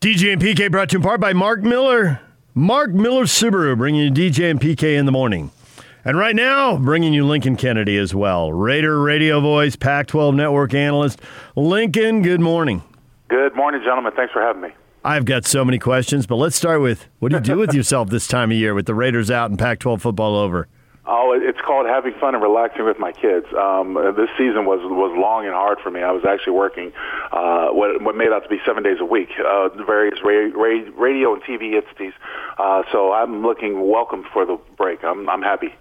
DJ and PK brought to you in part by Mark Miller. Mark Miller Subaru bringing you DJ and PK in the morning. And right now, bringing you Lincoln Kennedy as well. Raider radio voice, Pac 12 network analyst. Lincoln, good morning. Good morning, gentlemen. Thanks for having me. I've got so many questions, but let's start with what do you do with yourself this time of year with the Raiders out and Pac 12 football over? Oh, it's called having fun and relaxing with my kids. Um, this season was was long and hard for me. I was actually working uh, what, what made out to be seven days a week, uh, various ra- ra- radio and TV entities. Uh, so I'm looking welcome for the break. I'm I'm happy.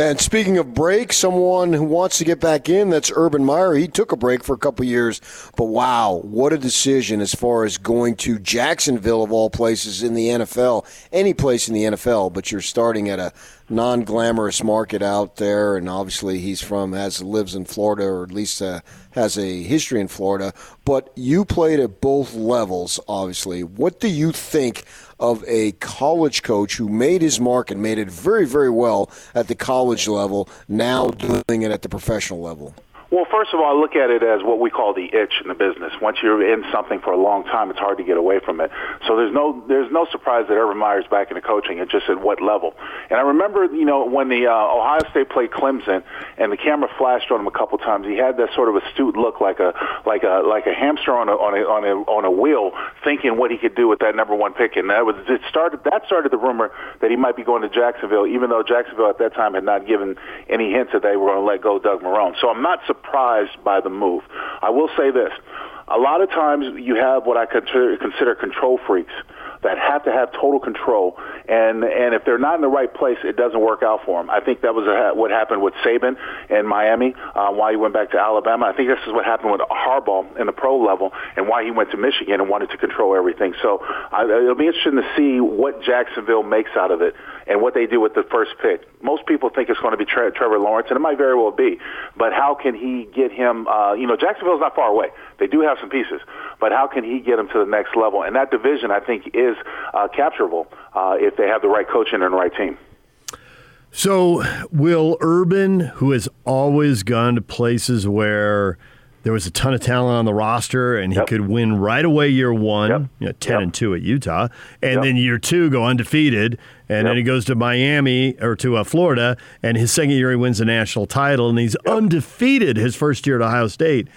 And speaking of break, someone who wants to get back in, that's Urban Meyer. He took a break for a couple years, but wow, what a decision as far as going to Jacksonville, of all places, in the NFL. Any place in the NFL, but you're starting at a non glamorous market out there, and obviously he's from, has lives in Florida, or at least uh, has a history in Florida. But you played at both levels, obviously. What do you think of a college coach who made his mark and made it very, very well at the college level, now doing it at the professional level? Well, first of all, I look at it as what we call the itch in the business. Once you're in something for a long time, it's hard to get away from it. So there's no there's no surprise that Urban Meyer's back into coaching. It's just at what level. And I remember, you know, when the uh, Ohio State played Clemson and the camera flashed on him a couple times, he had that sort of astute look, like a like a like a hamster on a on a on a on a wheel, thinking what he could do with that number one pick. And that was it started that started the rumor that he might be going to Jacksonville, even though Jacksonville at that time had not given any hints that they were going to let go Doug Marrone. So I'm not surprised surprised by the move. I will say this. A lot of times you have what I consider, consider control freaks that have to have total control, and and if they're not in the right place, it doesn't work out for them. I think that was a, what happened with Saban in Miami, uh, why he went back to Alabama. I think this is what happened with Harbaugh in the pro level, and why he went to Michigan and wanted to control everything. So I, it'll be interesting to see what Jacksonville makes out of it and what they do with the first pick. Most people think it's going to be Tre- Trevor Lawrence, and it might very well be. But how can he get him? Uh, you know, Jacksonville's not far away. They do have some pieces, but how can he get them to the next level? And that division, I think, is uh, capturable uh, if they have the right coaching and the right team. So, will Urban, who has always gone to places where there was a ton of talent on the roster, and he Yep. could win right away year one, Yep. you know, ten Yep. and two at Utah, and then year two go undefeated, and then he goes to Miami or to uh, Florida, and his second year he wins a national title, and he's undefeated his first year at Ohio State.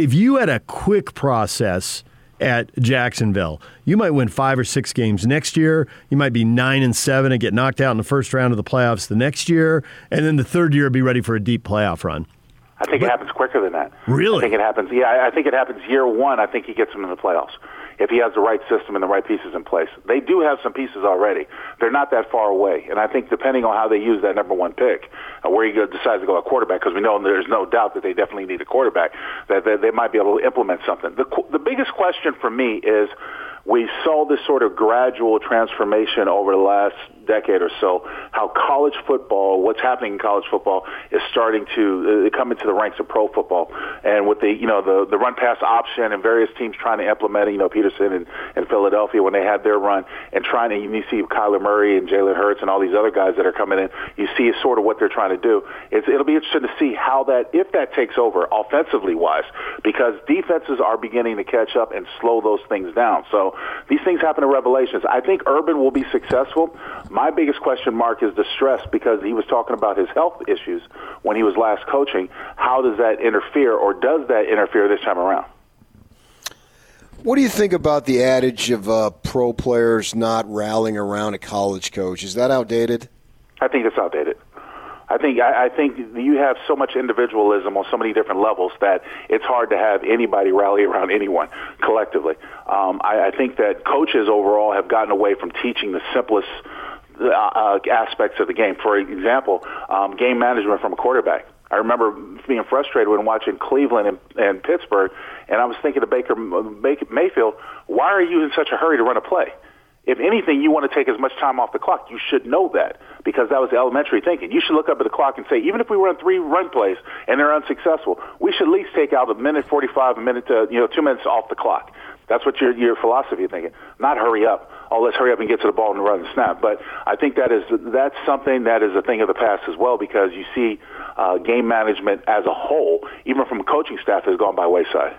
If you had a quick process at Jacksonville, you might win five or six games next year. You might be nine and seven and get knocked out in the first round of the playoffs the next year, and then the third year be ready for a deep playoff run. I think it happens quicker than that. Really? I think it happens. Yeah, I- think it happens year one. I think he gets them in the playoffs if he has the right system and the right pieces in place. They do have some pieces already. They're not that far away, and I think depending on how they use that number one pick, uh, where he go- decides to go a quarterback, because we know there's no doubt that they definitely need a quarterback, that that they might be able to implement something. The qu- the biggest question for me is we saw this sort of gradual transformation over the last decade or so, how college football, what's happening in college football, is starting to uh, come into the ranks of pro football. And with the, you know, the, the run pass option and various teams trying to implement it, you know, Pederson and, and Philadelphia when they had their run, and trying to, you see Kyler Murray and Jalen Hurts and all these other guys that are coming in, you see sort of what they're trying to do. It's, it'll be interesting to see how that, if that takes over offensively wise, because defenses are beginning to catch up and slow those things down. So these things happen in revelations. I think Urban will be successful. My biggest question mark is the stress because he was talking about his health issues when he was last coaching. How does that interfere, or does that interfere this time around? What do you think about the adage of uh, pro players not rallying around a college coach? Is that outdated? I think it's outdated. I think I, I think you have so much individualism on so many different levels that it's hard to have anybody rally around anyone collectively. Um, I, I think that coaches overall have gotten away from teaching the simplest uh, uh, aspects of the game. For example, um, game management from a quarterback. I remember being frustrated when watching Cleveland and, and Pittsburgh, and I was thinking to Baker, Baker Mayfield, why are you in such a hurry to run a play? If anything, you want to take as much time off the clock. You should know that because that was elementary thinking. You should look up at the clock and say, even if we run three run plays and they're unsuccessful, we should at least take out a minute 45, a minute to, you know, two minutes off the clock. That's what your your philosophy thinking. Not hurry up. Oh, let's hurry up and get to the ball and run the snap. But I think that is that's something that is a thing of the past as well because you see uh, game management as a whole, even from a coaching staff, has gone by wayside.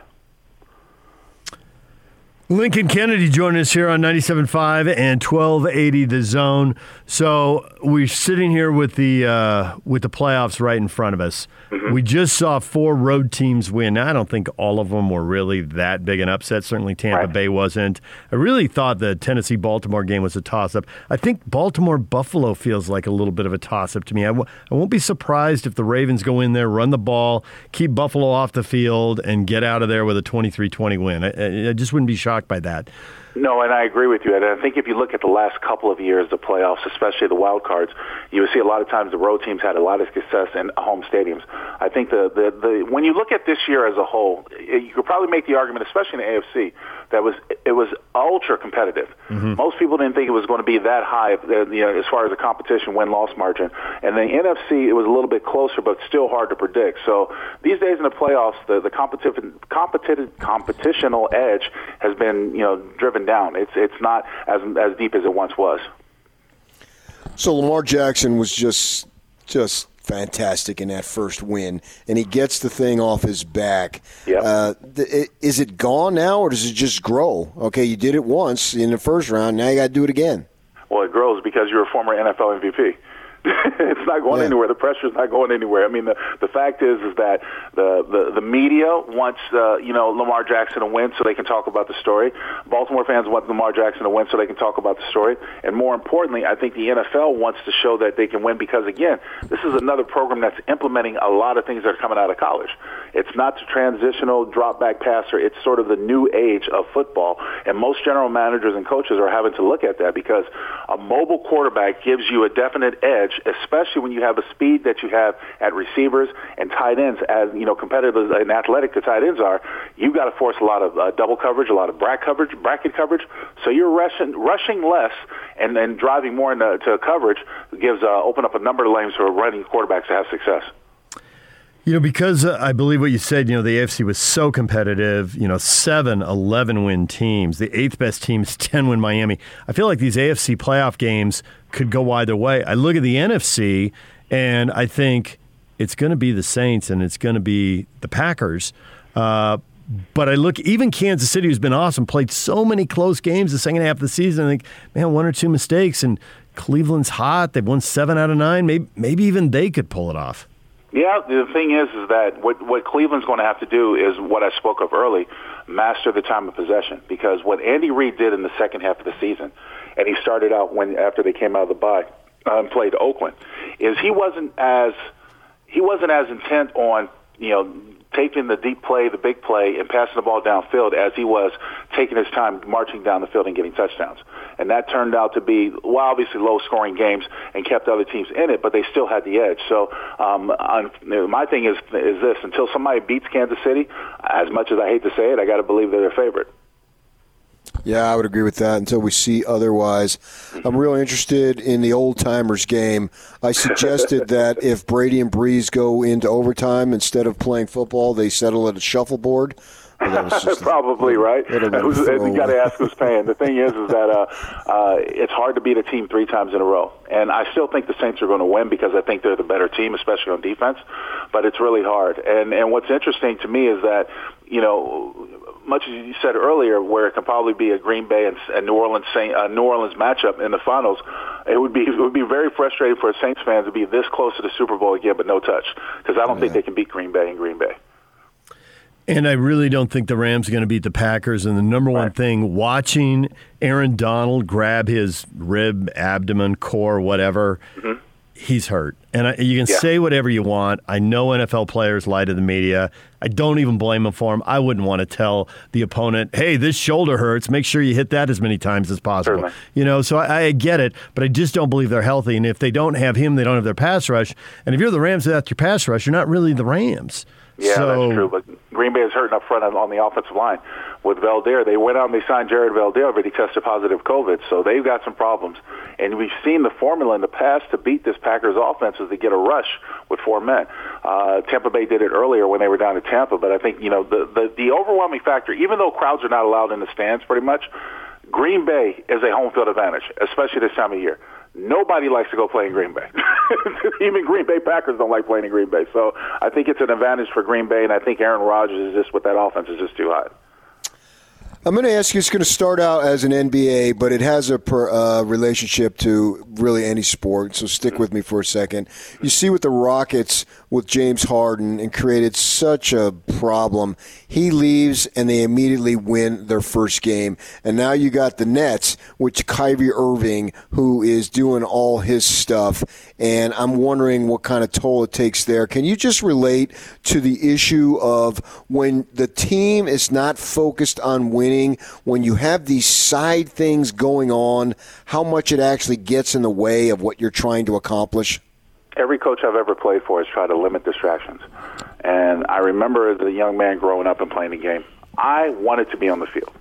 Lincoln Kennedy joining us here on 97.5 and 1280 The Zone. So we're sitting here with the uh, with the playoffs right in front of us. Mm-hmm. We just saw four road teams win. I don't think all of them were really that big an upset. Certainly Tampa right. Bay wasn't. I really thought the Tennessee Baltimore game was a toss up. I think Baltimore Buffalo feels like a little bit of a toss up to me. I w- I won't be surprised if the Ravens go in there, run the ball, keep Buffalo off the field, and get out of there with a 23 20 win. I, I just wouldn't be shocked shocked by that. No, and I agree with you. And I think if you look at the last couple of years of playoffs, especially the wild cards, you would see a lot of times the road teams had a lot of success in home stadiums. I think the the, the when you look at this year as a whole, you could probably make the argument, especially in the AFC, that was it was ultra competitive. Mm-hmm. Most people didn't think it was going to be that high, uh, you know, as far as the competition win loss margin. And the NFC, it was a little bit closer, but still hard to predict. So these days in the playoffs, the the competitive competitive competitional edge has been you know driven down. It's it's not as as deep as it once was. So Lamar Jackson was just just fantastic in that first win, and he gets the thing off his back. Yeah. Uh, th- is it gone now, or does it just grow? Okay, you did it once in the first round. Now you got to do it again. Well, it grows because you're a former NFL MVP. it's not going yeah. anywhere. The pressure's not going anywhere. I mean, the the fact is is that the the, the media wants uh, you know Lamar Jackson to win so they can talk about the story. Baltimore fans want Lamar Jackson to win so they can talk about the story. And more importantly, I think the NFL wants to show that they can win because again, this is another program that's implementing a lot of things that are coming out of college. It's not the transitional drop back passer. It's sort of the new age of football. And most general managers and coaches are having to look at that because a mobile quarterback gives you a definite edge edge, especially when you have the speed that you have at receivers and tight ends, as you know, competitive and athletic the tight ends are. You've got to force a lot of uh, double coverage, a lot of bracket coverage, bracket coverage. So you're rushing, rushing less and then driving more into to coverage gives uh, open up a number of lanes for running quarterbacks to have success. You know, because uh, I believe what you said, you know, the AFC was so competitive, you know, seven, 11 win teams. The eighth best team is 10 win Miami. I feel like these AFC playoff games could go either way. I look at the NFC and I think it's going to be the Saints and it's going to be the Packers. Uh, but I look, even Kansas City, who's been awesome, played so many close games the second half of the season. I think, man, one or two mistakes, and Cleveland's hot. They've won seven out of nine. Maybe, maybe even they could pull it off. Yeah, the thing is, is that what what Cleveland's going to have to do is what I spoke of early, master the time of possession. Because what Andy Reid did in the second half of the season, and he started out when after they came out of the bye and played Oakland, is he wasn't as he wasn't as intent on you know taking the deep play, the big play, and passing the ball downfield as he was taking his time marching down the field and getting touchdowns. And that turned out to be, well, obviously low-scoring games and kept other teams in it, but they still had the edge. So um, on, my thing is is this: until somebody beats Kansas City, as much as I hate to say it, I got to believe they're their favorite. Yeah, I would agree with that until we see otherwise. I'm really interested in the old timers game. I suggested that if Brady and Brees go into overtime instead of playing football, they settle at a shuffleboard. Probably a, right. You got to ask who's paying. The thing is, is that uh, uh, it's hard to beat a team three times in a row, and I still think the Saints are going to win because I think they're the better team, especially on defense. But it's really hard. And and what's interesting to me is that you know much as you said earlier, where it can probably be a Green Bay and, and New Orleans Saint, uh, New Orleans matchup in the finals, it would be it would be very frustrating for Saints fans to be this close to the Super Bowl again, but no touch, because I don't yeah. think they can beat Green Bay in Green Bay. And I really don't think the Rams are going to beat the Packers. And the number one right. thing, watching Aaron Donald grab his rib, abdomen, core, whatever, mm-hmm he's hurt. And I, you can yeah. say whatever you want. I know NFL players lie to the media. I don't even blame them for them. I wouldn't want to tell the opponent, "Hey, this shoulder hurts. Make sure you hit that as many times as possible." Certainly. You know, so I, I, get it, but I just don't believe they're healthy. And if they don't have him, they don't have their pass rush. And if you're the Rams without your pass rush, you're not really the Rams. Yeah, so, that's true. But Green Bay is hurting up front on, on the offensive line with Veldheer. They went out and they signed Jared Veldheer, but he tested positive COVID, so they've got some problems. And we've seen the formula in the past to beat this Packers offense is to get a rush with four men. Uh, Tampa Bay did it earlier when they were down to Tampa, but I think you know the the, the overwhelming factor, even though crowds are not allowed in the stands, pretty much. Green Bay is a home field advantage, especially this time of year. Nobody likes to go play in Green Bay. Even Green Bay Packers don't like playing in Green Bay. So I think it's an advantage for Green Bay, and I think Aaron Rodgers is just with that offense is just too hot. I'm going to ask you. It's going to start out as an NBA, but it has a per, uh, relationship to really any sport. So stick with me for a second. You see with the Rockets with James Harden and created such a problem. He leaves and they immediately win their first game. And now you got the Nets, which Kyrie Irving, who is doing all his stuff. And I'm wondering what kind of toll it takes there. Can you just relate to the issue of when the team is not focused on winning, when you have these side things going on, how much it actually gets in the way of what you're trying to accomplish? every coach I've ever played for has tried to limit distractions. And I remember as a young man growing up and playing the game, I wanted to be on the field.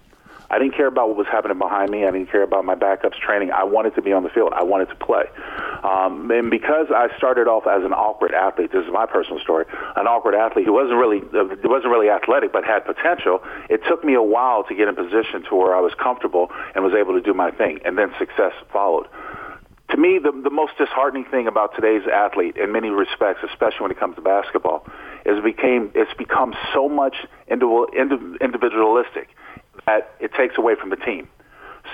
I didn't care about what was happening behind me. I didn't care about my backups training. I wanted to be on the field. I wanted to play. Um, and because I started off as an awkward athlete, this is my personal story, an awkward athlete who wasn't really uh, wasn't really athletic but had potential. It took me a while to get in position to where I was comfortable and was able to do my thing, and then success followed to me, the, the most disheartening thing about today's athlete, in many respects, especially when it comes to basketball, is became it's become so much individualistic that it takes away from the team.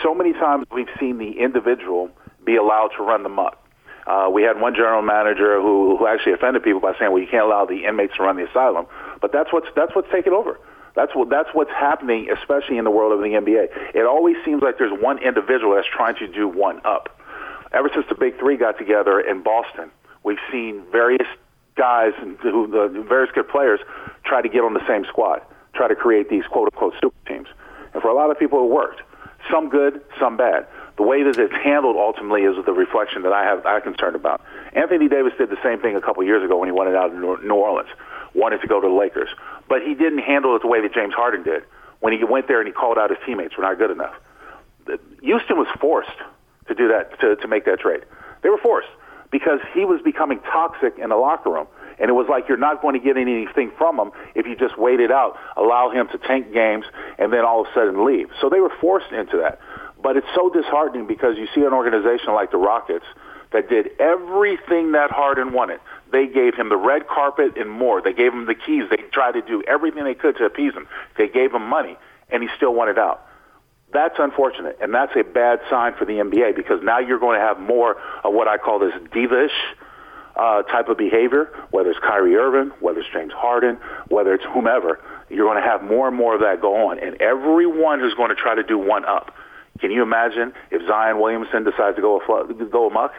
So many times we've seen the individual be allowed to run the muck. Uh, we had one general manager who, who actually offended people by saying, "Well, you can't allow the inmates to run the asylum." But that's what's that's what's taken over. That's what that's what's happening, especially in the world of the NBA. It always seems like there's one individual that's trying to do one up ever since the Big Three got together in Boston, we've seen various guys who the various good players try to get on the same squad, try to create these quote unquote super teams. And for a lot of people, it worked. Some good, some bad. The way that it's handled ultimately is the reflection that I have I'm concerned about. Anthony Davis did the same thing a couple years ago when he wanted out of New Orleans, wanted to go to the Lakers, but he didn't handle it the way that James Harden did when he went there and he called out his teammates were not good enough. Houston was forced to do that to, to make that trade. They were forced because he was becoming toxic in the locker room. And it was like you're not going to get anything from him if you just wait it out, allow him to tank games, and then all of a sudden leave. So they were forced into that. But it's so disheartening because you see an organization like the Rockets that did everything that Harden wanted. They gave him the red carpet and more. They gave him the keys. They tried to do everything they could to appease him. They gave him money, and he still wanted out. That's unfortunate, and that's a bad sign for the NBA because now you're going to have more of what I call this divish uh, type of behavior, whether it's Kyrie Irving, whether it's James Harden, whether it's whomever. You're going to have more and more of that go on, and everyone is going to try to do one up. Can you imagine if Zion Williamson decides to go a go amok?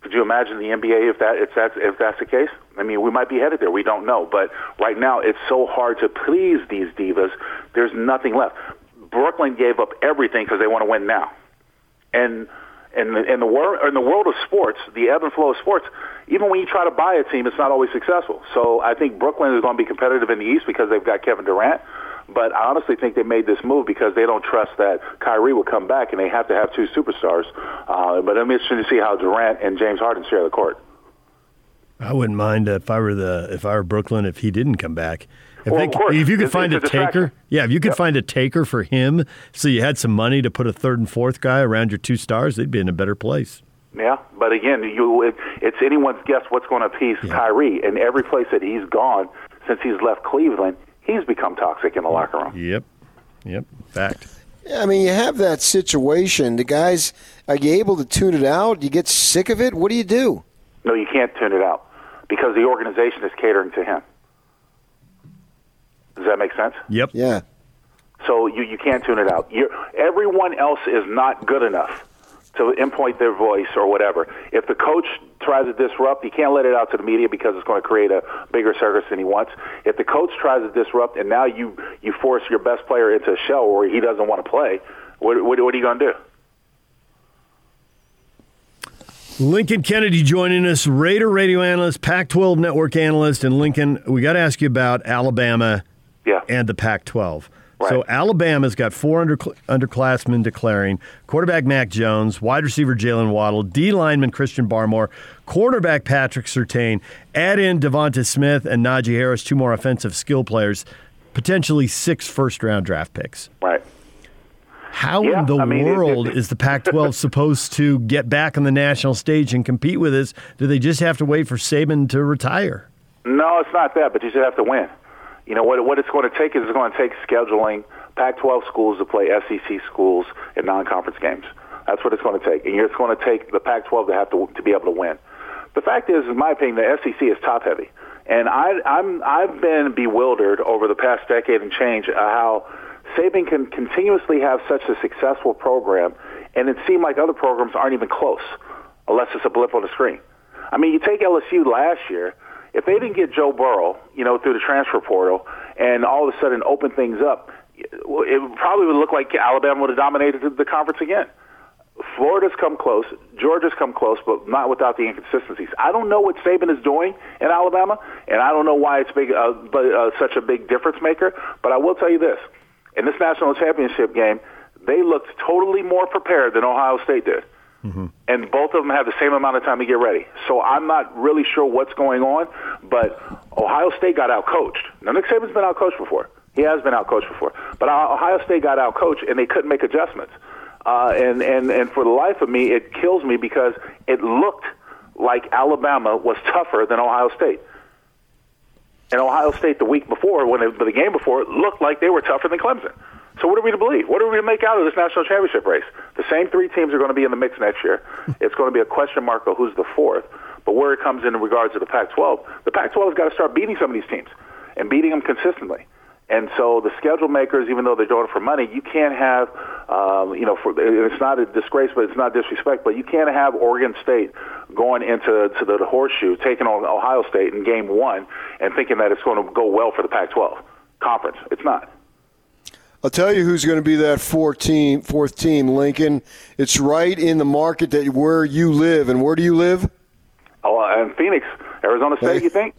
Could you imagine the NBA if that if that's if that's the case? I mean, we might be headed there. We don't know, but right now it's so hard to please these divas. There's nothing left. Brooklyn gave up everything because they want to win now. And in the, in the world in the world of sports, the ebb and flow of sports, even when you try to buy a team, it's not always successful. So I think Brooklyn is going to be competitive in the East because they've got Kevin Durant. But I honestly think they made this move because they don't trust that Kyrie will come back, and they have to have two superstars. Uh, but I'm interested to see how Durant and James Harden share the court. I wouldn't mind if I were the if I were Brooklyn if he didn't come back. If, well, they, if you could it's, find it's a, a taker, yeah, if you could yep. find a taker for him, so you had some money to put a third and fourth guy around your two stars, they'd be in a better place. Yeah, but again, you it, it's anyone's guess what's going to appease yeah. Kyrie. And every place that he's gone since he's left Cleveland, he's become toxic in the locker room. Yep, yep, fact. Yeah, I mean, you have that situation. The guys, are you able to tune it out? You get sick of it? What do you do? No, you can't tune it out because the organization is catering to him. Does that make sense? Yep. Yeah. So you, you can't tune it out. You're, everyone else is not good enough to import their voice or whatever. If the coach tries to disrupt, he can't let it out to the media because it's going to create a bigger circus than he wants. If the coach tries to disrupt and now you, you force your best player into a shell where he doesn't want to play, what, what, what are you going to do? Lincoln Kennedy joining us, Raider radio analyst, Pac 12 network analyst. And Lincoln, we got to ask you about Alabama yeah. and the Pac 12. Right. So Alabama's got four under, underclassmen declaring quarterback Mac Jones, wide receiver Jaylen Waddle, D lineman Christian Barmore, quarterback Patrick Surtain, add in Devonta Smith and Najee Harris, two more offensive skill players, potentially six first round draft picks. Right. How yeah, in the I mean, world it, it, is the Pac 12 supposed to get back on the national stage and compete with us? Do they just have to wait for Saban to retire? No, it's not that, but you just have to win. You know what? What it's going to take is it's going to take scheduling, Pac-12 schools to play SEC schools in non-conference games. That's what it's going to take, and it's going to take the Pac-12 to have to to be able to win. The fact is, in my opinion, the SEC is top-heavy, and I, I'm I've been bewildered over the past decade and change how Saban can continuously have such a successful program, and it seemed like other programs aren't even close, unless it's a blip on the screen. I mean, you take LSU last year. If they didn't get Joe Burrow, you know, through the transfer portal, and all of a sudden open things up, it probably would look like Alabama would have dominated the conference again. Florida's come close, Georgia's come close, but not without the inconsistencies. I don't know what Saban is doing in Alabama, and I don't know why it's big, uh, but uh, such a big difference maker. But I will tell you this: in this national championship game, they looked totally more prepared than Ohio State did. Mm-hmm. And both of them have the same amount of time to get ready. So I'm not really sure what's going on, but Ohio State got out coached. Now, Nick Saban's been out coached before. He has been out coached before. But Ohio State got out coached, and they couldn't make adjustments. Uh, and, and, and for the life of me, it kills me because it looked like Alabama was tougher than Ohio State. And Ohio State the week before, when it, the game before, looked like they were tougher than Clemson. So what are we to believe? What are we to make out of this national championship race? The same three teams are going to be in the mix next year. It's going to be a question mark of who's the fourth. But where it comes in in regards to the Pac-12, the Pac-12 has got to start beating some of these teams and beating them consistently. And so the schedule makers, even though they're doing it for money, you can't have, um, you know, for, it's not a disgrace, but it's not disrespect, but you can't have Oregon State going into to the horseshoe, taking on Ohio State in game one, and thinking that it's going to go well for the Pac-12 conference. It's not. I'll tell you who's going to be that fourth team, fourth team, Lincoln. It's right in the market that where you live. And where do you live? Oh, uh, in Phoenix, Arizona State. You think?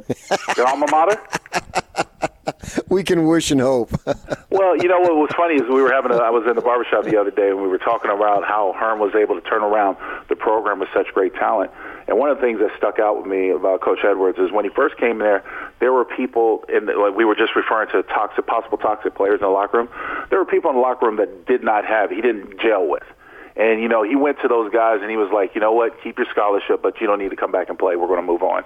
Your alma mater? we can wish and hope. well, you know what was funny is we were having. A, I was in the barbershop the other day, and we were talking about how Herm was able to turn around the program with such great talent. And one of the things that stuck out with me about Coach Edwards is when he first came there, there were people in the, like we were just referring to toxic, possible toxic players in the locker room. There were people in the locker room that did not have, he didn't gel with. And, you know, he went to those guys and he was like, you know what, keep your scholarship, but you don't need to come back and play. We're going to move on.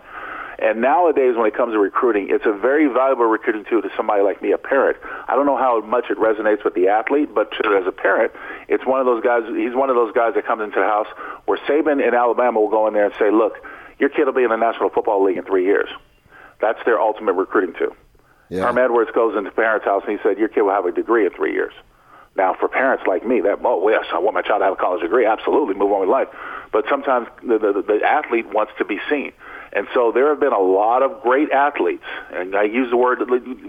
And nowadays, when it comes to recruiting, it's a very valuable recruiting tool to somebody like me, a parent. I don't know how much it resonates with the athlete, but to, as a parent, it's one of those guys. He's one of those guys that comes into the house where Saban in Alabama will go in there and say, "Look, your kid will be in the National Football League in three years." That's their ultimate recruiting tool. Yeah. Herm Edwards goes into parents' house and he said, "Your kid will have a degree in three years." Now, for parents like me, that oh yes, I want my child to have a college degree. Absolutely, move on with life. But sometimes the, the, the athlete wants to be seen. And so there have been a lot of great athletes, and I use the word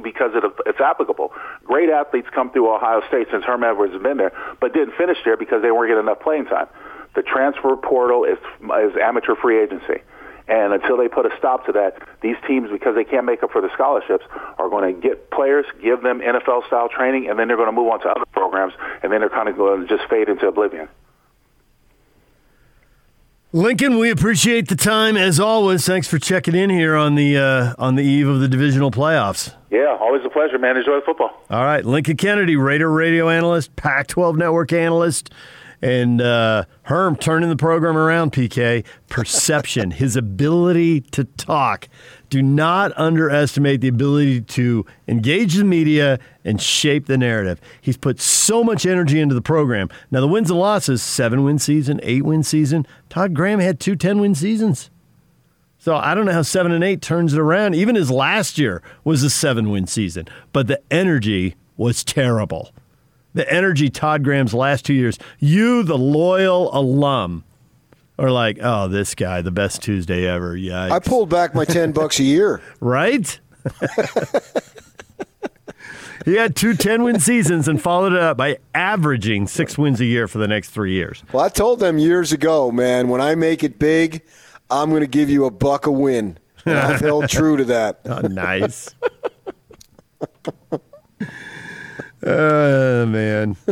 because it's applicable. Great athletes come through Ohio State since Herm Edwards has been there, but didn't finish there because they weren't getting enough playing time. The transfer portal is, is amateur free agency. And until they put a stop to that, these teams, because they can't make up for the scholarships, are going to get players, give them NFL style training, and then they're going to move on to other programs, and then they're kind of going to just fade into oblivion. Lincoln, we appreciate the time as always. Thanks for checking in here on the uh, on the eve of the divisional playoffs. Yeah, always a pleasure, man. Enjoy the football. All right, Lincoln Kennedy, Raider radio analyst, Pac-12 network analyst, and uh, Herm turning the program around. PK perception, his ability to talk do not underestimate the ability to engage the media and shape the narrative. He's put so much energy into the program. Now, the wins and losses seven win season, eight win season. Todd Graham had two 10 win seasons. So I don't know how seven and eight turns it around. Even his last year was a seven win season, but the energy was terrible. The energy Todd Graham's last two years, you, the loyal alum, are like, oh, this guy, the best Tuesday ever. Yeah, I pulled back my ten bucks a year. right? he had two 10 win seasons and followed it up by averaging six wins a year for the next three years. Well, I told them years ago, man, when I make it big, I'm going to give you a buck a win. And I've held true to that. Oh, nice. Oh, man.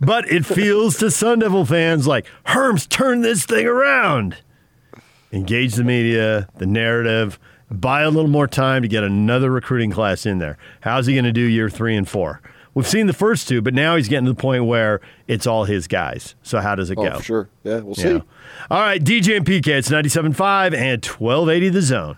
But it feels to Sun Devil fans like Herm's turned this thing around. Engage the media, the narrative, buy a little more time to get another recruiting class in there. How's he going to do year three and four? We've seen the first two, but now he's getting to the point where it's all his guys. So how does it oh, go? sure. Yeah, we'll see. All right, DJ and PK, it's 97.5 and 1280 The Zone.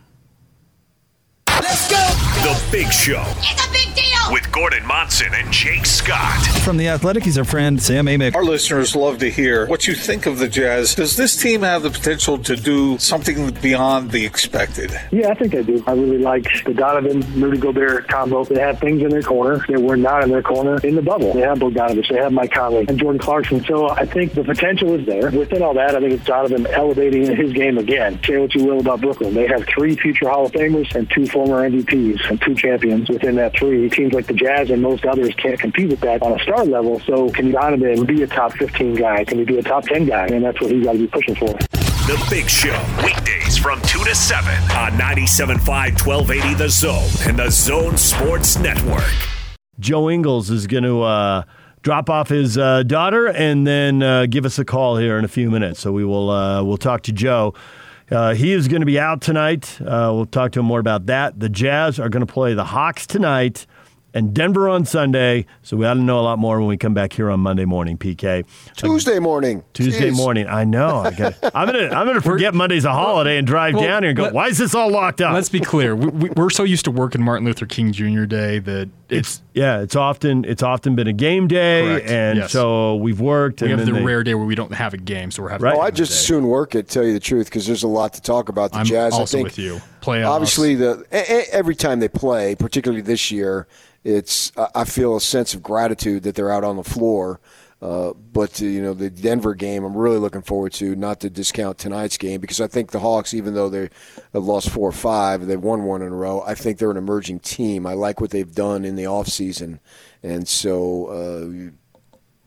Let's go! The Big Show. It's a big deal! With Gordon Monson and Jake Scott. From The Athletic, he's our friend Sam Amick. Our listeners love to hear what you think of the Jazz. Does this team have the potential to do something beyond the expected? Yeah, I think they do. I really like the Donovan, Rudy Gobert combo. They have things in their corner that were not in their corner in the bubble. They have Bogdanovich, they have Mike Conley, and Jordan Clarkson. So I think the potential is there. Within all that, I think it's Donovan elevating his game again. Say what you will about Brooklyn. They have three future Hall of Famers and two former MVPs and two champions within that three. Teams like the Jazz and most others can't compete with that on a star level. So can Donovan be a top 15 guy? Can he be a top 10 guy? And that's what he's got to be pushing for. The Big Show, weekdays from 2 to 7 on 97.5 1280 The Zone and The Zone Sports Network. Joe Ingles is going to uh, drop off his uh, daughter and then uh, give us a call here in a few minutes. So we will uh, we'll talk to Joe. Uh, he is going to be out tonight. Uh, we'll talk to him more about that. The Jazz are going to play the Hawks tonight and Denver on Sunday. So we ought to know a lot more when we come back here on Monday morning, PK. Tuesday morning. Tuesday Jeez. morning. I know. I got, I'm gonna I'm gonna forget Monday's a holiday and drive Well, down here and go. let- Why is this all locked up? Let's be clear. We, we, we're so used to working Martin Luther King Jr. Day that it's, it's yeah. It's often it's often been a game day, Correct. and Yes. so we've worked. we and have the they- rare day where we don't have a game, so we're having. Right. Oh, i'd just soon work it, tell you the truth, because there's a lot to talk about the I'm Jazz. also I think with you. Playoffs. Obviously, the every time they play, particularly this year, it's I feel a sense of gratitude that they're out on the floor. Uh, but uh, you know the Denver game, I'm really looking forward to. Not to discount tonight's game because I think the Hawks, even though they have lost four or five, they've won one in a row. I think they're an emerging team. I like what they've done in the offseason. and so. Uh,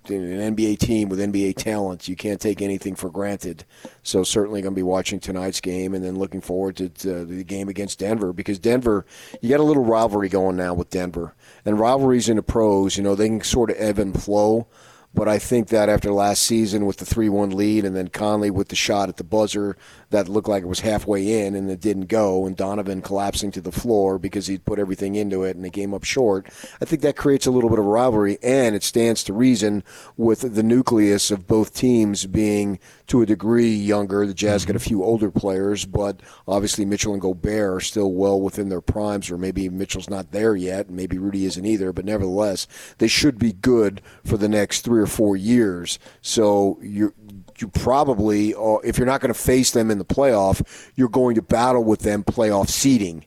an NBA team with NBA talent, you can't take anything for granted. So certainly going to be watching tonight's game, and then looking forward to, the game against Denver because Denver, you got a little rivalry going now with Denver, and rivalries in the pros, you know, they can sort of ebb and flow. But I think that after last season with the 3 1 lead and then Conley with the shot at the buzzer that looked like it was halfway in and it didn't go, and Donovan collapsing to the floor because he'd put everything into it and it came up short, I think that creates a little bit of rivalry. And it stands to reason with the nucleus of both teams being to a degree younger. The Jazz got a few older players, but obviously Mitchell and Gobert are still well within their primes, or maybe Mitchell's not there yet, maybe Rudy isn't either, but nevertheless, they should be good for the next three or four years. So you you probably, uh, if you're not going to face them in the playoff, you're going to battle with them playoff seeding.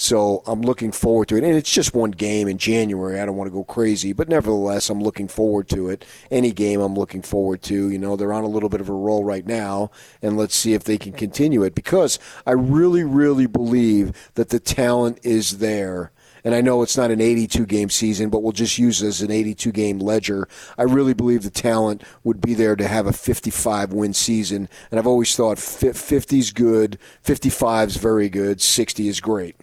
So I'm looking forward to it. And it's just one game in January. I don't want to go crazy, but nevertheless, I'm looking forward to it. Any game I'm looking forward to. You know, they're on a little bit of a roll right now, and let's see if they can continue it because I really, really believe that the talent is there. And I know it's not an 82 game season, but we'll just use it as an 82 game ledger. I really believe the talent would be there to have a 55 win season. And I've always thought 50 is good, 55 is very good, 60 is great.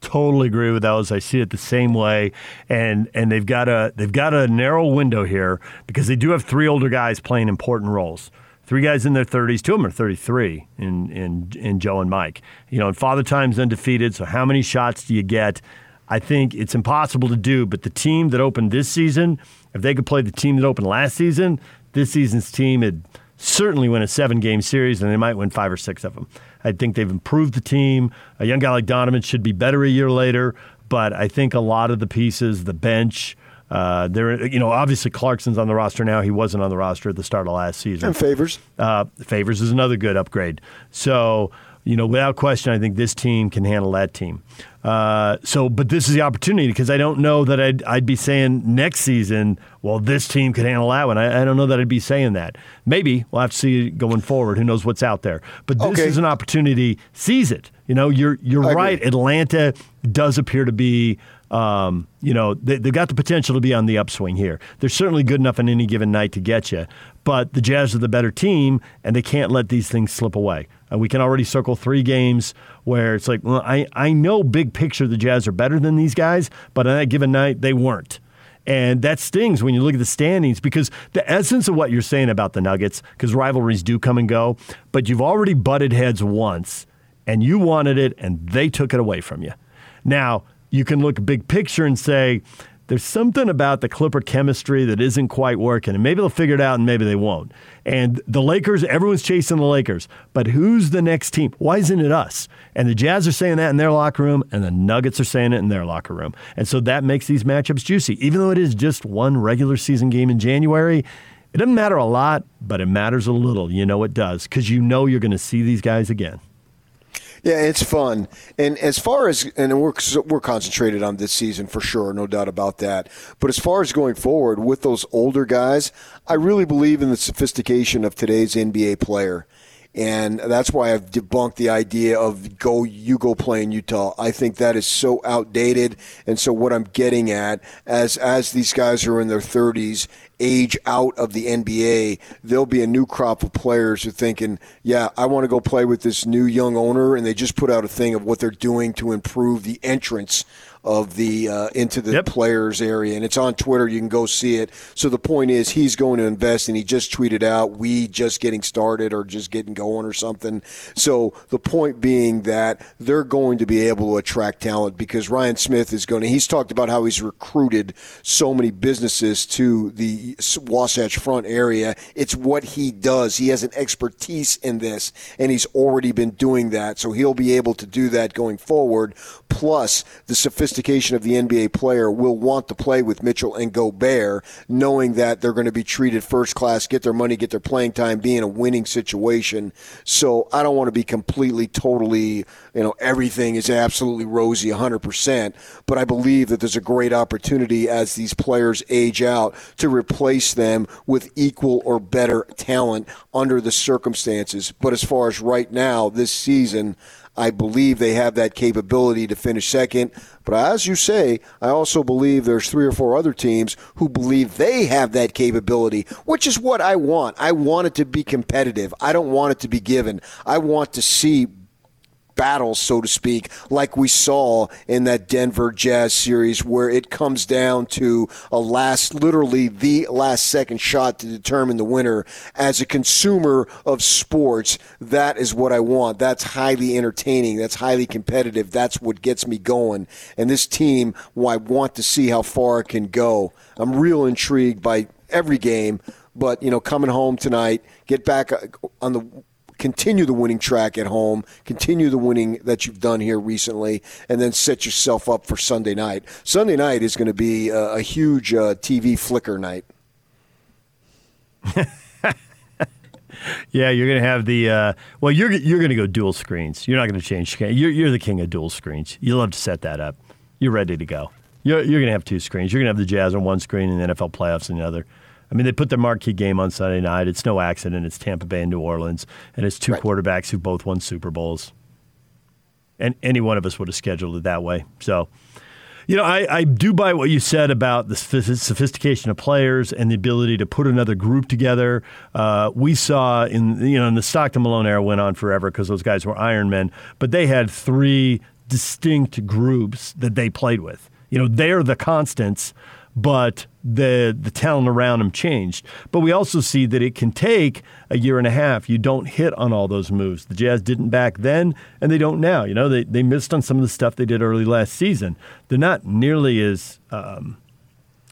totally agree with those. I see it the same way, and and they've got a they've got a narrow window here because they do have three older guys playing important roles. Three guys in their 30s, two of them are 33 in, in, in Joe and Mike. You know, and Father Time's undefeated, so how many shots do you get? I think it's impossible to do, but the team that opened this season, if they could play the team that opened last season, this season's team would certainly win a seven game series and they might win five or six of them. I think they've improved the team. A young guy like Donovan should be better a year later, but I think a lot of the pieces, the bench, uh, there, you know, obviously Clarkson's on the roster now. He wasn't on the roster at the start of last season. And Favors. Uh, Favors is another good upgrade. So, you know, without question, I think this team can handle that team. Uh, so, but this is the opportunity because I don't know that I'd, I'd be saying next season, well, this team could handle that one. I, I don't know that I'd be saying that. Maybe we'll have to see going forward. Who knows what's out there? But this Okay. is an opportunity. Seize it. You know, you're you're I agree. right. Atlanta does appear to be. Um, you know, they, they've got the potential to be on the upswing here. They're certainly good enough on any given night to get you, but the Jazz are the better team, and they can't let these things slip away. Uh, we can already circle three games where it's like, well, I, I know big picture the Jazz are better than these guys, but on that given night, they weren't. And that stings when you look at the standings because the essence of what you're saying about the Nuggets, because rivalries do come and go, but you've already butted heads once and you wanted it and they took it away from you. Now, you can look big picture and say there's something about the Clipper chemistry that isn't quite working. And maybe they'll figure it out and maybe they won't. And the Lakers, everyone's chasing the Lakers. But who's the next team? Why isn't it us? And the Jazz are saying that in their locker room, and the Nuggets are saying it in their locker room. And so that makes these matchups juicy. Even though it is just one regular season game in January, it doesn't matter a lot, but it matters a little. You know it does, because you know you're going to see these guys again. Yeah, it's fun. And as far as and we're we're concentrated on this season for sure, no doubt about that. But as far as going forward with those older guys, I really believe in the sophistication of today's NBA player. And that's why I've debunked the idea of go you go play in Utah. I think that is so outdated. And so what I'm getting at as as these guys are in their 30s age out of the NBA, there'll be a new crop of players who are thinking, yeah, I want to go play with this new young owner, and they just put out a thing of what they're doing to improve the entrance of the uh, into the yep. players area, and it's on Twitter. You can go see it. So the point is, he's going to invest, and he just tweeted out, "We just getting started, or just getting going, or something." So the point being that they're going to be able to attract talent because Ryan Smith is going to. He's talked about how he's recruited so many businesses to the Wasatch Front area. It's what he does. He has an expertise in this, and he's already been doing that. So he'll be able to do that going forward. Plus the sophistication sophistication of the NBA player will want to play with Mitchell and Gobert, knowing that they're going to be treated first class, get their money, get their playing time, be in a winning situation. So I don't want to be completely, totally, you know, everything is absolutely rosy 100%. But I believe that there's a great opportunity as these players age out to replace them with equal or better talent under the circumstances. But as far as right now, this season, I believe they have that capability to finish second. But as you say, I also believe there's three or four other teams who believe they have that capability, which is what I want. I want it to be competitive. I don't want it to be given. I want to see battles, so to speak, like we saw in that Denver Jazz series, where it comes down to a last, literally the last second shot to determine the winner. As a consumer of sports, that is what I want. That's highly entertaining. That's highly competitive. That's what gets me going. And this team, well, I want to see how far it can go. I'm real intrigued by every game. But you know, coming home tonight, get back uh, on the continue the winning track at home, continue the winning that you've done here recently, and then set yourself up for Sunday night. Sunday night is going to be a, a huge uh, TV flicker night. yeah, you're going to have the uh, well. You're you're going to go dual screens. You're not going to change. You're you're the king of dual screens. You love to set that up. You're ready to go. You're you're going to have two screens. You're going to have the Jazz on one screen and the NFL playoffs on the other. I mean, they put their marquee game on Sunday night. It's no accident. It's Tampa Bay and New Orleans, and it's two right. quarterbacks who both won Super Bowls. And any one of us would have scheduled it that way. So, you know, I, I do buy what you said about the sophistication of players and the ability to put another group together. Uh, we saw in you know in the Stockton Malone era went on forever because those guys were Iron Men, but they had three distinct groups that they played with. You know, they're the constants but the the talent around him changed. But we also see that it can take a year and a half. You don't hit on all those moves. The Jazz didn't back then, and they don't now. You know, they they missed on some of the stuff they did early last season. They're not nearly as um,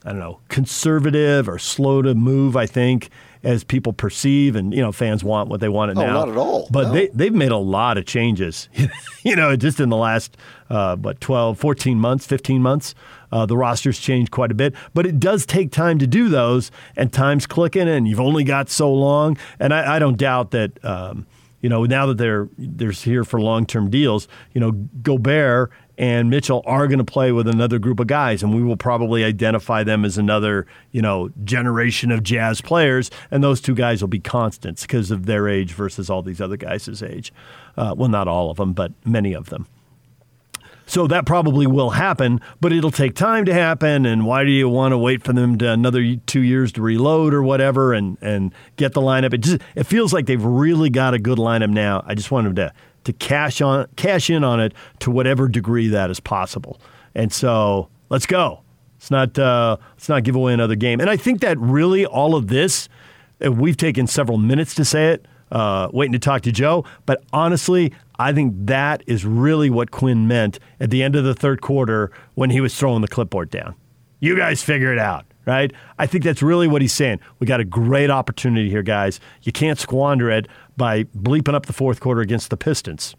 I don't know conservative or slow to move. I think as people perceive, and you know, fans want what they want it oh, now. Not at all. But no. they they've made a lot of changes. you know, just in the last uh, what 12, 14 months, 15 months. Uh, the roster's change quite a bit, but it does take time to do those, and time's clicking, and you've only got so long. And I, I don't doubt that. Um, you know, now that they're they're here for long term deals, you know, Gobert and Mitchell are going to play with another group of guys, and we will probably identify them as another, you know, generation of jazz players, and those two guys will be constants because of their age versus all these other guys' age. Uh, well, not all of them, but many of them. So that probably will happen, but it'll take time to happen. And why do you want to wait for them to another two years to reload or whatever and, and get the lineup? It just it feels like they've really got a good lineup now. I just want them to to cash on cash in on it to whatever degree that is possible. And so let's go. Let's not uh, let's not give away another game. And I think that really all of this, uh, we've taken several minutes to say it, uh, waiting to talk to Joe. But honestly, I think that is really what Quin meant at the end of the third quarter when he was throwing the clipboard down. You guys figure it out, right? I think that's really what he's saying. We got a great opportunity here, guys. You can't squander it by bleeping up the fourth quarter against the Pistons.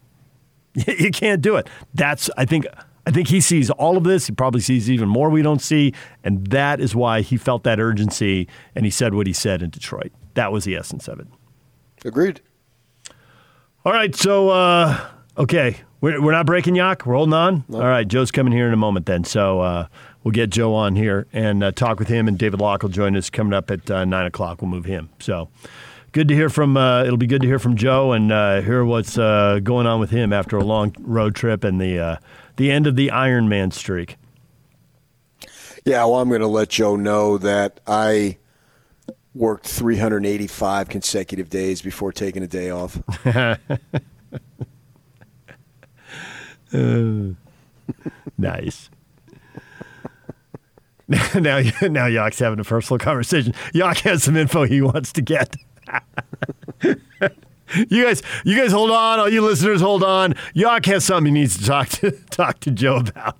You can't do it. That's I think I think he sees all of this. He probably sees even more we don't see, and that is why he felt that urgency and he said what he said in Detroit. That was the essence of it. Agreed. All right, so uh, okay, we're, we're not breaking Yak. We're holding on. All right, Joe's coming here in a moment. Then, so uh, we'll get Joe on here and uh, talk with him. And David Locke will join us coming up at uh, nine o'clock. We'll move him. So good to hear from. Uh, it'll be good to hear from Joe and uh, hear what's uh, going on with him after a long road trip and the uh, the end of the Iron Man streak. Yeah, well, I'm going to let Joe know that I worked 385 consecutive days before taking a day off. Uh, nice. now, now Yak's having a personal conversation. Yak has some info he wants to get. you guys, you guys, hold on. All you listeners, hold on. Yak has something he needs to talk to talk to Joe about.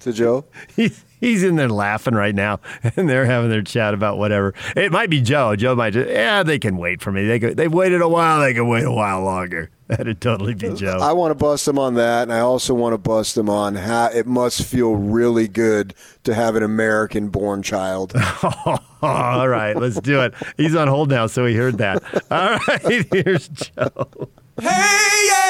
To Joe, he's he's in there laughing right now, and they're having their chat about whatever. It might be Joe. Joe might just, yeah, they can wait for me. They could, they've waited a while. They can wait a while longer. That'd totally be uh, Joe. I want to bust him on that, and I also want to bust him on how it must feel really good to have an American-born child. All right, let's do it. He's on hold now, so he heard that. All right, here's Joe. Hey, yeah!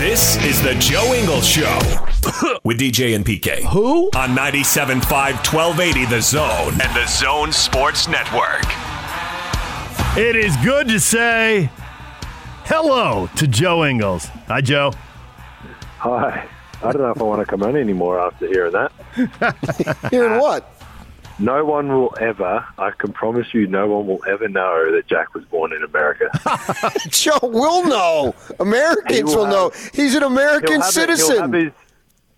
This is the Joe Ingles Show with DJ and PK. Who? On 97.5 1280 The Zone and the Zone Sports Network. It is good to say hello to Joe Ingles. Hi, Joe. Hi. I don't know if I want to come on anymore after hearing that. Hearing what? No one will ever, I can promise you, no one will ever know that Jack was born in America. Joe will know. Americans will will know. have- He's an American have it- he'll citizen. have his-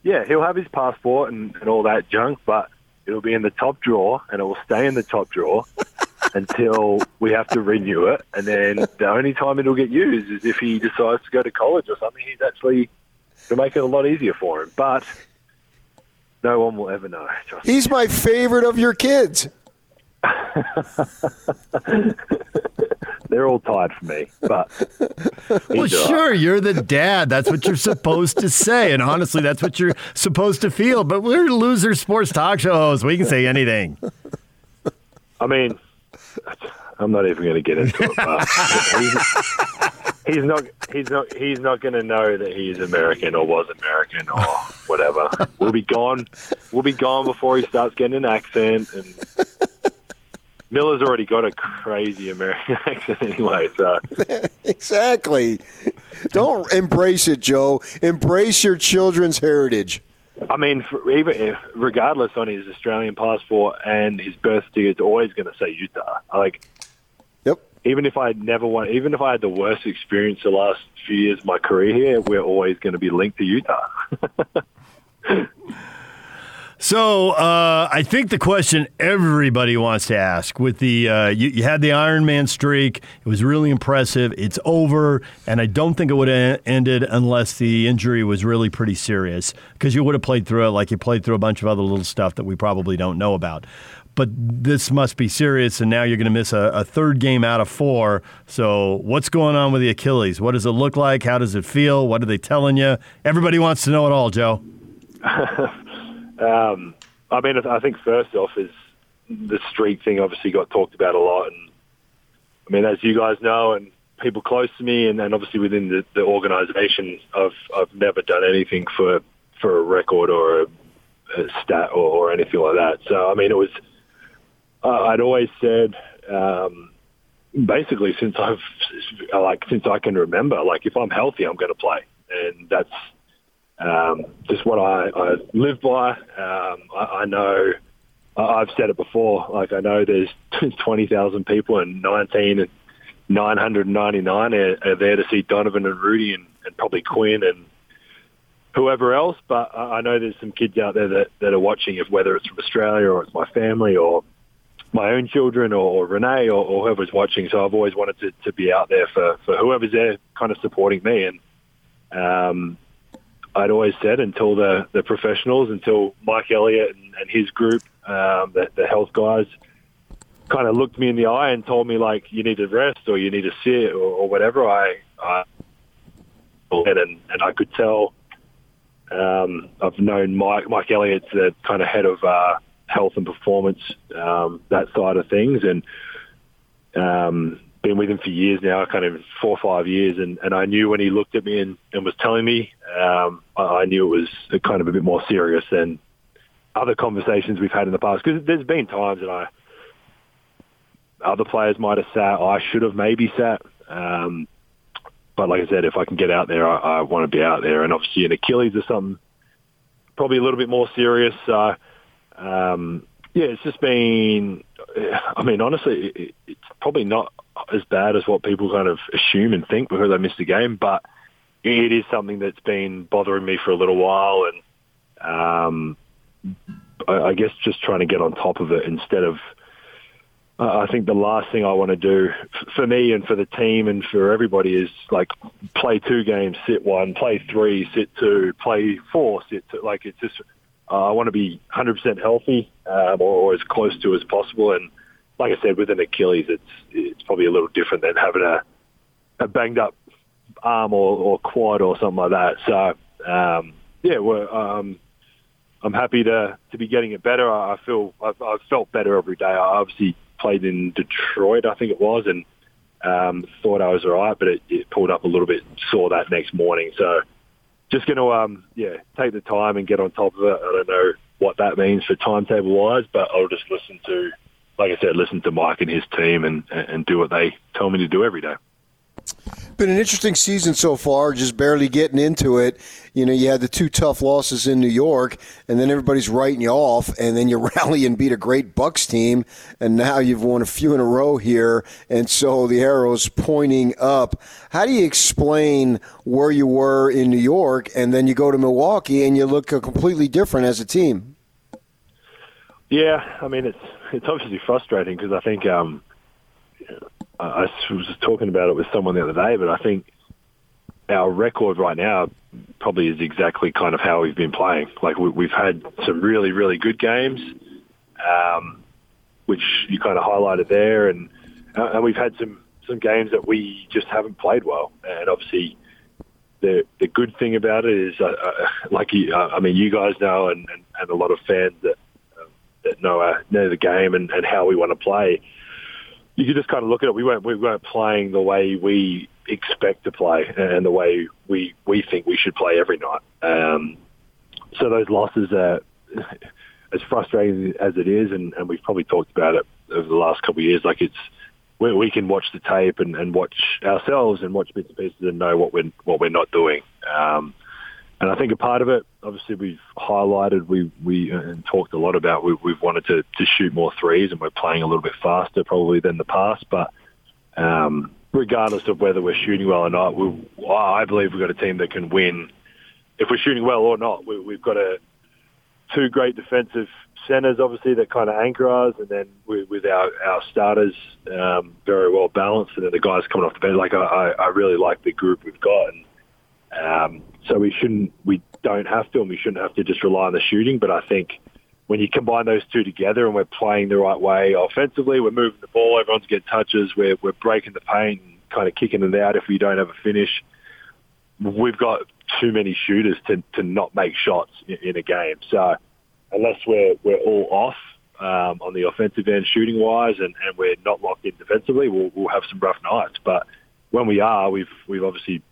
yeah, he'll have his passport and, and all that junk, but it'll be in the top drawer and it will stay in the top drawer until we have to renew it. And then the only time it'll get used is if he decides to go to college or something. He's actually to make it a lot easier for him. But no one will ever know. Trust me. He's my favorite of your kids. They're all tired for me, but Well, he's all right. sure, you're the dad. That's what you're supposed to say. And honestly, that's what you're supposed to feel. But we're loser sports talk shows. We can say anything. I mean, I'm not even going to get into it. He's, not. He's not. He's not going to know that he's American or was American or whatever. We'll be gone. We'll be gone before he starts getting an accent. And Milla's already got a crazy American accent anyway. So Exactly. Don't embrace it, Joe. Embrace your children's heritage. I mean, even if, regardless on his Australian passport and his birth certificate, it's always going to say Utah. Like. Even if I had never won, even if I had the worst experience the last few years of my career here, we're always going to be linked to Utah. So uh, I think the question everybody wants to ask with the uh, you, you had the Iron Man streak. It was really impressive. It's over, and I don't think it would have ended unless the injury was really pretty serious because you would have played through it like you played through a bunch of other little stuff that we probably don't know about. But this must be serious, and now you're going to miss a, a third game out of four. So, what's going on with the Achilles? What does it look like? How does it feel? What are they telling you? Everybody wants to know it all, Joe. Um, I mean, I think first off is the street thing. Obviously, got talked about a lot, and I mean, as you guys know, and people close to me, and, obviously within the, the organisation, I've I've never done anything for for a record or a, a stat or, or anything like that. So, I mean, it was uh, I'd always said. Um, Basically, since I've like since I can remember, like if I'm healthy, I'm going to play, and that's um, just what I, I live by. Um, I, I know I've said it before. Like I know there's twenty thousand people and nineteen 999 are, are there to see Donovan and Rudy and, and probably Quin and whoever else. But I I know there's some kids out there that, that are watching, if whether it's from Australia or it's my family or my own children or, or Renae or, or whoever's watching. So I've always wanted to, to be out there for, for whoever's there kind of supporting me. And um, I'd always said until the, the professionals, until Mike Elliott and, and his group, um, the, the health guys, kind of looked me in the eye and told me like you need to rest or you need to sit or, or whatever. I, I and and I could tell. Um, I've known Mike Mike Elliott's the kind of head of uh, health and performance um, that side of things, and um, been with him for years now, kind of four or five years, and, and I knew when he looked at me and, and was telling me, um, I, I knew it was kind of a bit more serious than other conversations we've had in the past. Because there's been times that I other players might have sat. I should have maybe sat. Um, but like I said, if I can get out there, I, I want to be out there. And obviously, an Achilles is something probably a little bit more serious. Uh, um, yeah, it's just been. I mean, honestly, it's probably not as bad as what people kind of assume and think because I missed a game, but it is something that's been bothering me for a little while, and um, I, guess just trying to get on top of it instead of uh, I think the last thing I want to do for me and for the team and for everybody is like play two games, sit one, play three, sit two, play four, sit two. Like it's just, uh, I want to be 100% healthy um, or, or as close to as possible. And like I said, with an Achilles, it's it's probably a little different than having a, a banged up arm or, or quad or something like that. So um, yeah, um, I'm happy to to be getting it better. I feel I've, I've felt better every day. I obviously played in Detroit, I think it was, and um, thought I was all right, but it, it pulled up a little bit. Saw that next morning, so just going to um, yeah take the time and get on top of it. I don't know what that means for timetable wise, but I'll just listen to, like I said, listen to Mike and his team and and do what they tell me to do every day. Been an interesting season so far, just barely getting into it. You know, you had the two tough losses in New York, and then everybody's writing you off, and then you rally and beat a great Bucks team, and now you've won a few in a row here, and so the arrow's pointing up. How do you explain where you were in New York, and then you go to Milwaukee, and you look completely different as a team? Yeah, I mean it's it's obviously frustrating because I think um, I was talking about it with someone the other day, but I think our record right now probably is exactly kind of how we've been playing. Like we, have had some really, really good games, um, which you kind of highlighted there, and uh, and we've had some some games that we just haven't played well. And obviously, the the good thing about it is, uh, uh, like you, uh, I mean, you guys know, and, and, and a lot of fans that uh, that know uh, know the game and, and how we want to play you could just kind of look at it. We weren't we weren't playing the way we expect to play and the way we we think we should play every night. Um, so those losses are as frustrating as it is, and, and we've probably talked about it over the last couple of years. Like it's we, we can watch the tape and, and watch ourselves and watch bits and pieces and know what we're what we're not doing. Um, and I think a part of it, obviously, we've highlighted, we we uh, and talked a lot about. We, we've wanted to, to shoot more threes, and we're playing a little bit faster probably than the past. But um, regardless of whether we're shooting well or not, we, I believe we've got a team that can win. If we're shooting well or not, we, we've got a two great defensive centers, obviously, that kind of anchor us, and then we, with our our starters um, very well balanced, and then the guys coming off the bench. Like I, I really like the group we've got. And, um, so we shouldn't, we don't have to, and we shouldn't have to just rely on the shooting. But I think when you combine those two together and we're playing the right way offensively, we're moving the ball, everyone's getting touches, we're, we're breaking the paint and kind of kicking it out if we don't have a finish. We've got too many shooters to, to not make shots in, in a game. So unless we're, we're all off um, on the offensive end shooting wise and, and we're not locked in defensively, we'll, we'll have some rough nights. But when we are, we've, we've obviously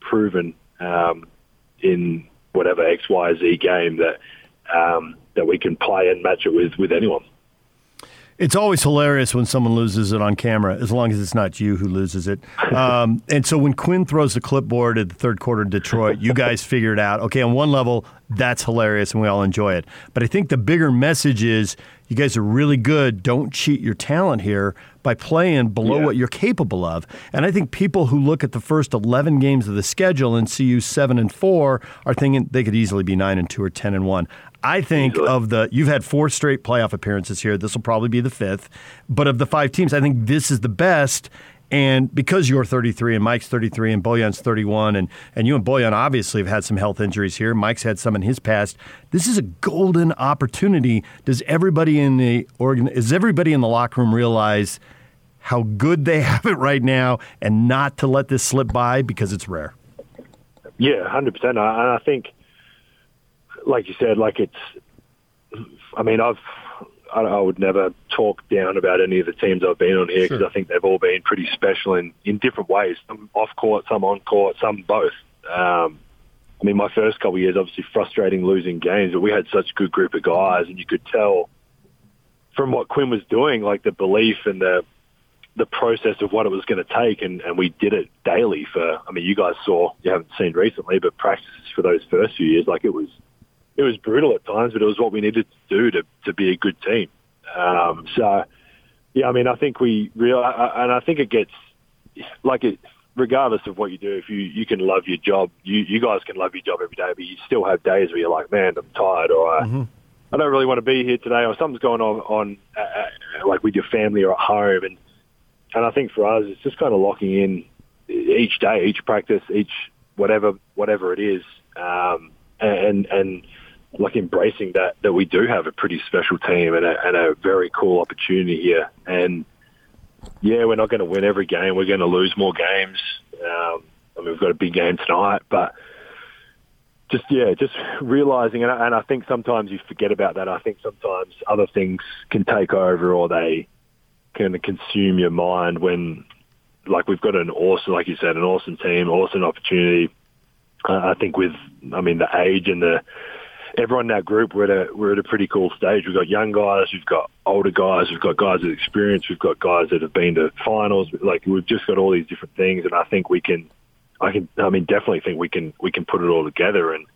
proven um, in whatever X, Y, Z game that um, that we can play and match it with with anyone. It's always hilarious when someone loses it on camera, as long as it's not you who loses it. Um, and so when Quin throws the clipboard at the third quarter in Detroit, you guys figure it out. Okay, on one level, that's hilarious and we all enjoy it. But I think the bigger message is you guys are really good. Don't cheat your talent here by playing below Yeah. what you're capable of. And I think people who look at the first 11 games of the schedule and see you 7 and 4 are thinking they could easily be 9 and 2 or 10 and 1. I think of the you've had four straight playoff appearances here. This will probably be the fifth. But of the five teams, I think this is the best. And because you're 33 and Mike's 33 and Bojan's 31, and, and you and Boyan obviously have had some health injuries here. Mike's had some in his past. This is a golden opportunity. Does everybody in the organ does everybody in the locker room realize how good they have it right now and not to let this slip by because it's rare? Yeah, hundred percent. And I think, like you said, like it's. I mean, I've. I, I would never talk down about any of the teams I've been on here because I think they've all been pretty special in in different ways. Some off court, some on court, some both. Um, I mean, my first couple of years, obviously frustrating losing games, but we had such a good group of guys, and you could tell from what Quin was doing, like the belief and the the process of what it was going to take, and, and we did it daily for. I mean, you guys saw you haven't seen recently, but practices for those first few years, like it was, it was brutal at times, but it was what we needed to do to to be a good team. Um, so, yeah, I mean, I think we real, and I think it gets like it. Regardless of what you do, if you you can love your job, you you guys can love your job every day, but you still have days where you're like, man, I'm tired, or I, I don't really want to be here today, or something's going on on uh, uh, like with your family or at home, and and I think for us, it's just kind of locking in each day, each practice, each whatever whatever it is, um, and and like embracing that that we do have a pretty special team and a, and a very cool opportunity here. And yeah, we're not going to win every game. We're going to lose more games. Um, I mean, we've got a big game tonight, but just yeah, just realizing, and I, and I think sometimes you forget about that. I think sometimes other things can take over, or they of consume your mind when, like, we've got an awesome, like you said, an awesome team, awesome opportunity. Uh, I think with, I mean, the age and the everyone in that group, we're at a we're at a pretty cool stage. We've got young guys, we've got older guys, we've got guys with experience, we've got guys that have been to finals. Like we've just got all these different things, and I think we can, I can, I mean, definitely think we can we can put it all together. And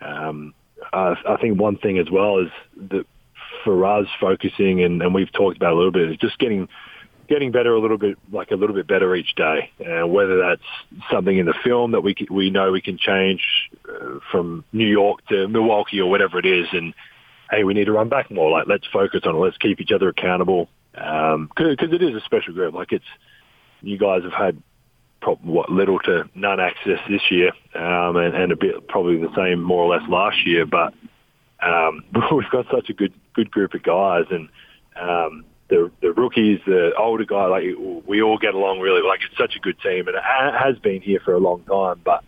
um, I, I think one thing as well is that for us focusing, and, and we've talked about a little bit, is just getting getting better a little bit, like a little bit better each day. Whether that's something in the film that we we know we can change uh, from New York to Milwaukee or whatever it is, and hey, we need to run back more. Like let's focus on it. Let's keep each other accountable because it is a special group. Like it's you guys have had prob- what little to none access this year, um, and, and a bit probably the same more or less last year, but. Um, we've got such a good good group of guys, and um, the the rookies, the older guy, like we all get along really. Like it's such a good team, and it has been here for a long time. But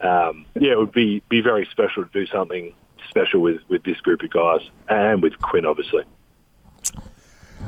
um, yeah, it would be be very special to do something special with with this group of guys, and with Quin, obviously.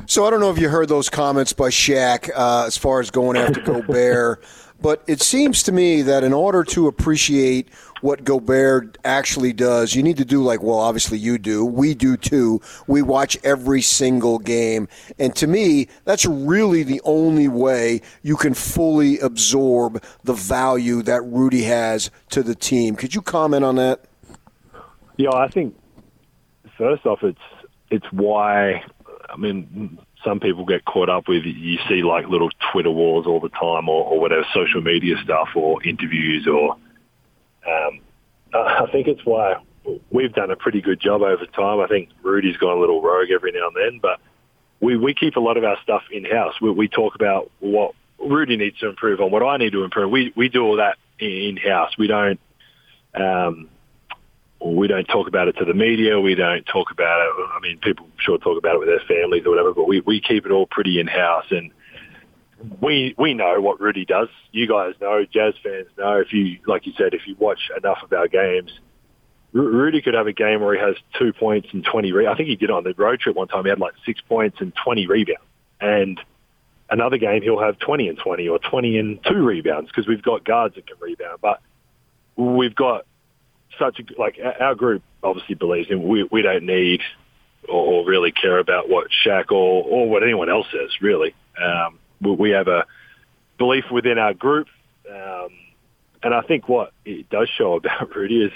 So I don't know if you heard those comments by Shaq uh, as far as going after Gobert, but it seems to me that in order to appreciate what Gobert actually does, you need to do like, well, obviously you do, we do too. We watch every single game, and to me, that's really the only way you can fully absorb the value that Rudy has to the team. Could you comment on that? Yeah, I think first off, it's it's why. I mean, some people get caught up with you see like little Twitter wars all the time, or, or whatever social media stuff, or interviews, or um, I think it's why we've done a pretty good job over time. I think Rudy's gone a little rogue every now and then, but we we keep a lot of our stuff in house. We, we talk about what Rudy needs to improve on, what I need to improve. We we do all that in house. We don't. Um, we don't talk about it to the media. We don't talk about it. I mean, people sure talk about it with their families or whatever, but we, we keep it all pretty in house. And we we know what Rudy does. You guys know, Jazz fans know. If you like you said, if you watch enough of our games, Rudy could have a game where he has two points and twenty. Re- I think he did on the road trip one time. He had like six points and twenty rebounds. And another game he'll have twenty and twenty or twenty and two rebounds because we've got guards that can rebound. But we've got such a like our- group obviously believes in we we don't need or, really care about what Shaq or, or what anyone else says, really. Um, we, we have a belief within our group. Um, and I think what it does show about Rudy is,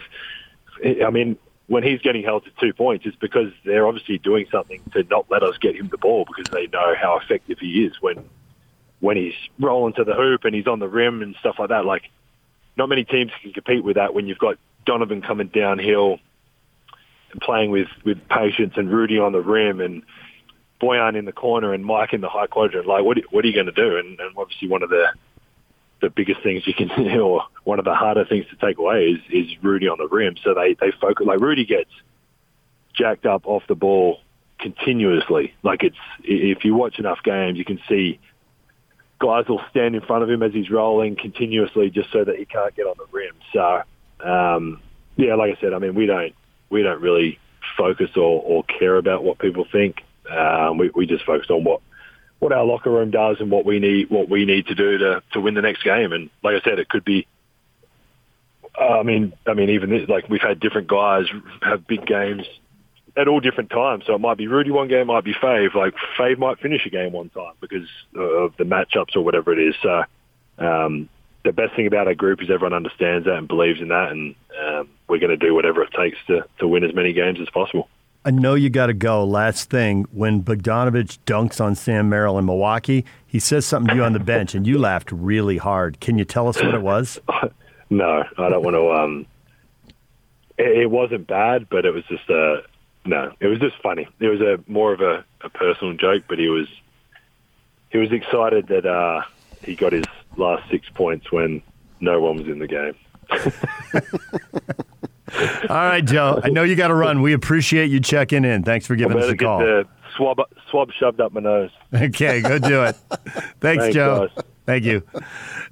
I mean, when he's getting held to two points, it's because they're obviously doing something to not let us get him the ball because they know how effective he is when when he's rolling to the hoop and he's on the rim and stuff like that. Like, not many teams can compete with that when you've got Donovan coming downhill and playing with, with patience and Rudy on the rim and Bojan in the corner and Mike in the high quadrant. Like, what, what are you going to do? And, and obviously one of the the biggest things you can do, or one of the harder things to take away is, is Rudy on the rim. So they, they focus, like Rudy gets jacked up off the ball continuously. Like it's, if you watch enough games, you can see guys will stand in front of him as he's rolling continuously just so that he can't get on the rim. So, um, yeah, like I said, I mean, we don't, we don't really focus or, or care about what people think. Um, we, we just focus on what, what our locker room does and what we need what we need to do to to win the next game. And like I said, it could be. I mean, I mean, even this, like we've had different guys have big games at all different times. So it might be Rudy one game, might be Fave. Like Fave might finish a game one time because of the matchups or whatever it is. So um, the best thing about our group is everyone understands that and believes in that, and um, we're going to do whatever it takes to to win as many games as possible. I know you got to go. Last thing, when Bogdanovich dunks on Sam Merrill in Milwaukee, he says something to you on the bench, and you laughed really hard. Can you tell us what it was? no, I don't want to. Um, it, it, wasn't bad, but it was just a no. It was just funny. It was a more of a, a personal joke, but he was he was excited that uh, he got his last six points when no one was in the game. All right, Joe. I know you got to run. We appreciate you checking in. Thanks for giving us a call. The swab, swab shoved up my nose. Okay, go do it. Thanks, Thanks Joe. Guys. Thank you.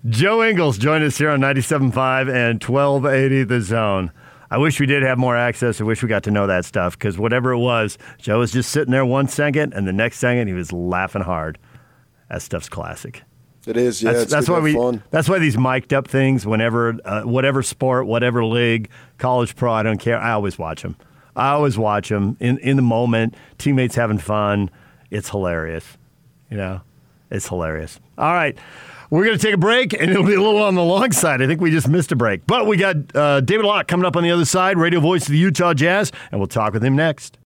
Joe Ingles joined us here on 97.5 and 1280 The Zone. I wish we did have more access. I wish we got to know that stuff because whatever it was, Joe was just sitting there one second, and the next second he was laughing hard. That stuff's classic. It is, yeah. That's, that's why we. Fun. That's why these mic'd up things. Whenever, uh, whatever sport, whatever league, college pro, I don't care. I always watch them. I always watch them in in the moment. Teammates having fun. It's hilarious. You know, it's hilarious. All right. We're going to take a break, and it'll be a little on the long side. I think we just missed a break. But we got uh, David Locke coming up on the other side, radio voice of the Utah Jazz, and we'll talk with him next.